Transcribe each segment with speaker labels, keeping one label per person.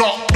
Speaker 1: not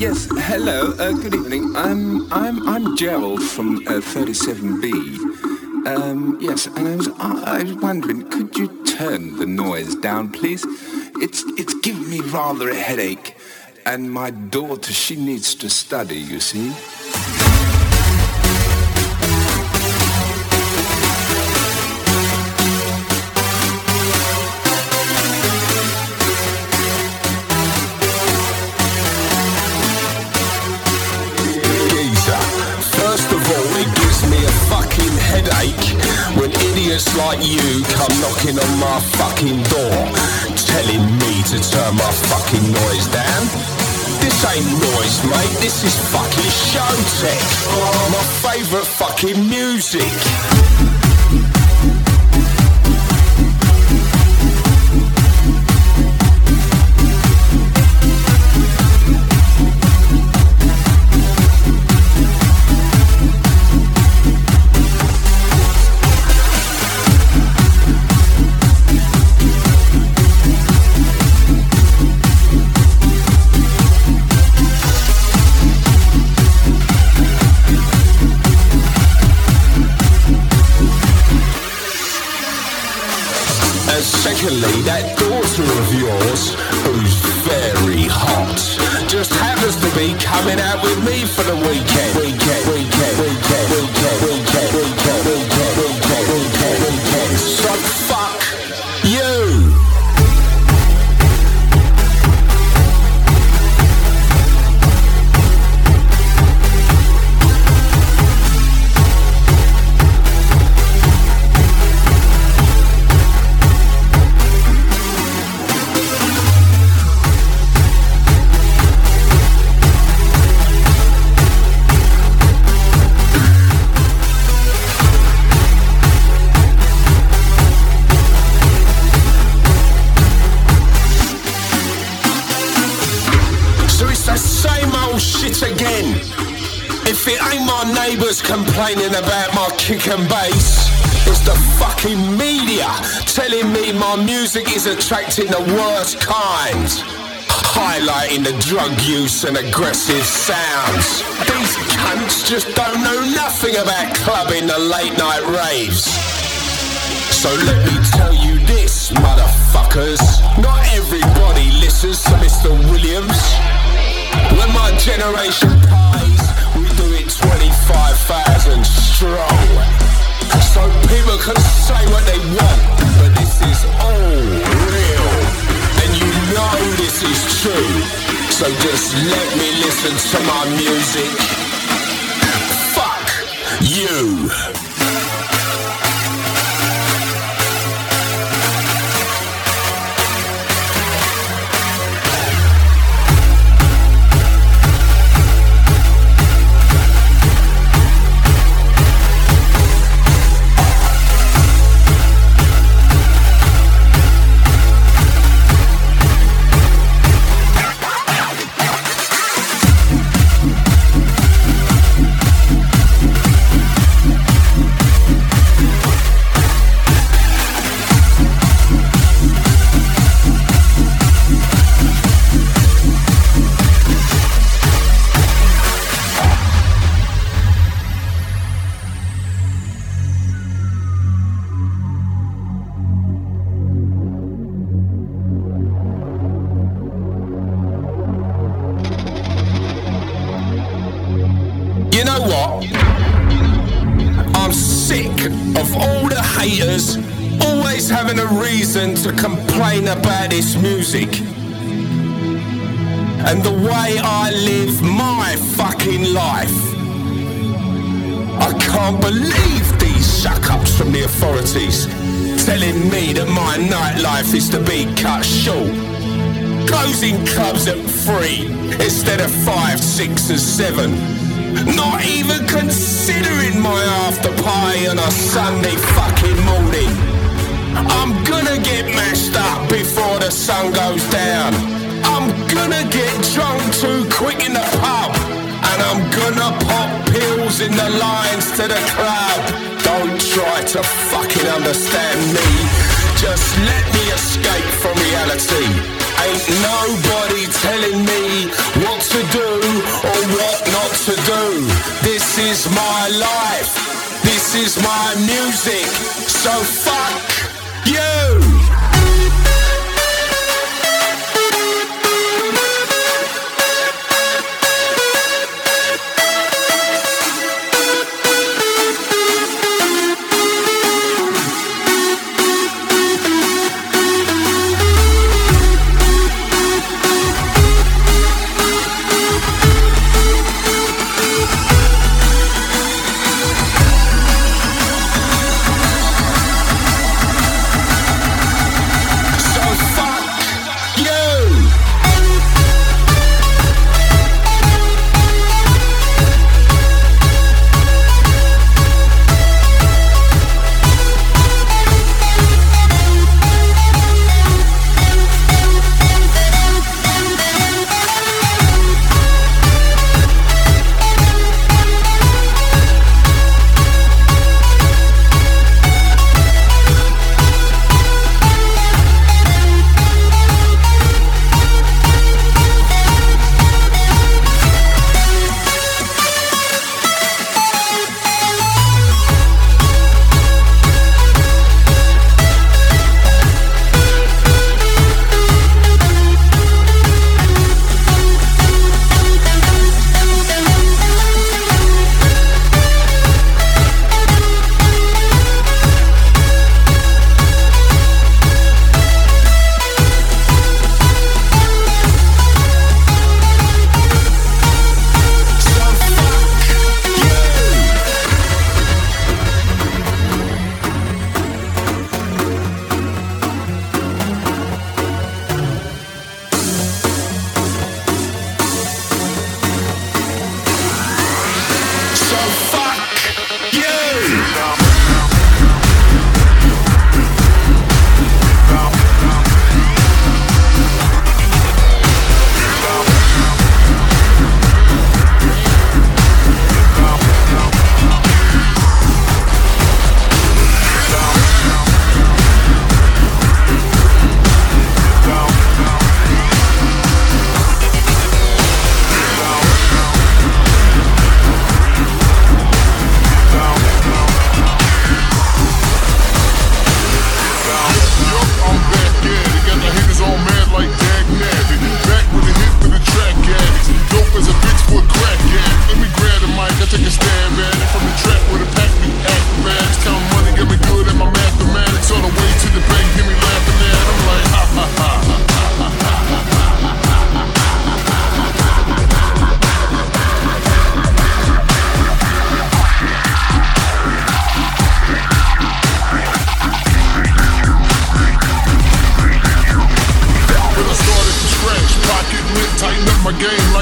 Speaker 2: hello. Uh, good evening. I'm I'm I'm Gerald from uh, 37B. Um, yes, and I was I was wondering, could you turn the noise down, please? It's it's giving me rather a headache, and my daughter she needs to study. You see.
Speaker 3: On my fucking door, telling me to turn my fucking noise down. This ain't noise, mate. This is fucking show tech. My favourite fucking music. the way complaining about my kick and bass, it's the fucking media telling me my music is attracting the worst kind. Highlighting the drug use and aggressive sounds. These cunts just don't know nothing about clubbing the late night raves. So let me tell you this, motherfuckers. Not everybody listens to Mr. Williams. When my generation it 25,000 strong. So people can say what they want, but this is all real. And you know this is true. So just let me listen to my music. Fuck you. You know what? I'm sick of all the haters always having a reason to complain about this music. And the way I live my fucking life. I can't believe these suck-ups from the authorities telling me that my nightlife is to be cut short. Closing clubs at three instead of five, six, and seven. Not even considering my after party on a Sunday fucking morning. I'm gonna get mashed up before the sun goes down. I'm gonna get drunk too quick in the pub. And I'm gonna pop pills in the lines to the crowd. Don't try to fucking understand me. Just let me escape from reality. Ain't nobody telling me what to do or what not to do. This is my life. This is my music. So fuck you.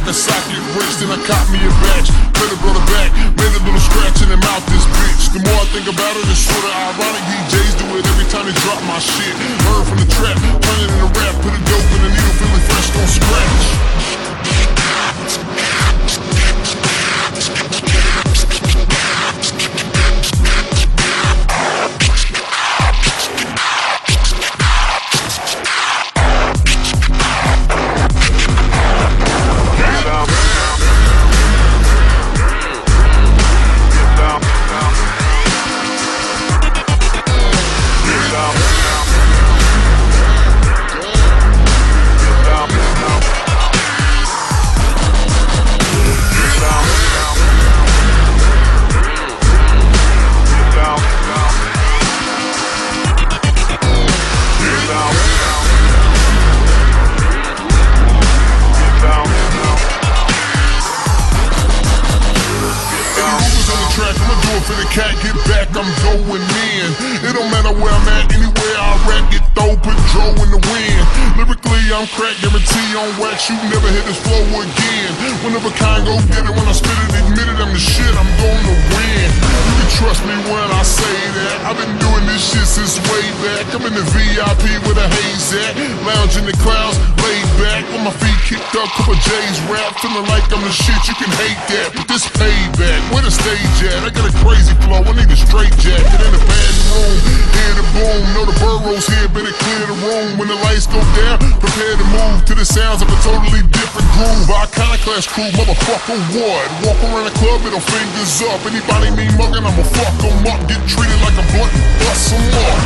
Speaker 4: like a socket bricks, then I caught me a batch. Put it on back, made a little scratch in the mouth, this bitch. The more I think about it, the sort of ironic DJs do it every time they drop my shit. Heard from the trap, turn it into rap, put a dope in the needle, feeling fresh, don't scratch. Feet up, couple J's rap, feeling like I'm the shit. You can hate that, but this payback. Where the stage at? I got a crazy flow, I need a straight jacket in a bad room. Hear the boom, know the burrows here, better clear the room. When the lights go down, prepare to move to the sounds of a totally different groove. Iconoclast crew, motherfucker, what? Walk around the club, middle fingers up. Anybody me mugging, I'ma fuck them up. Get treated like a blunt, bust some up.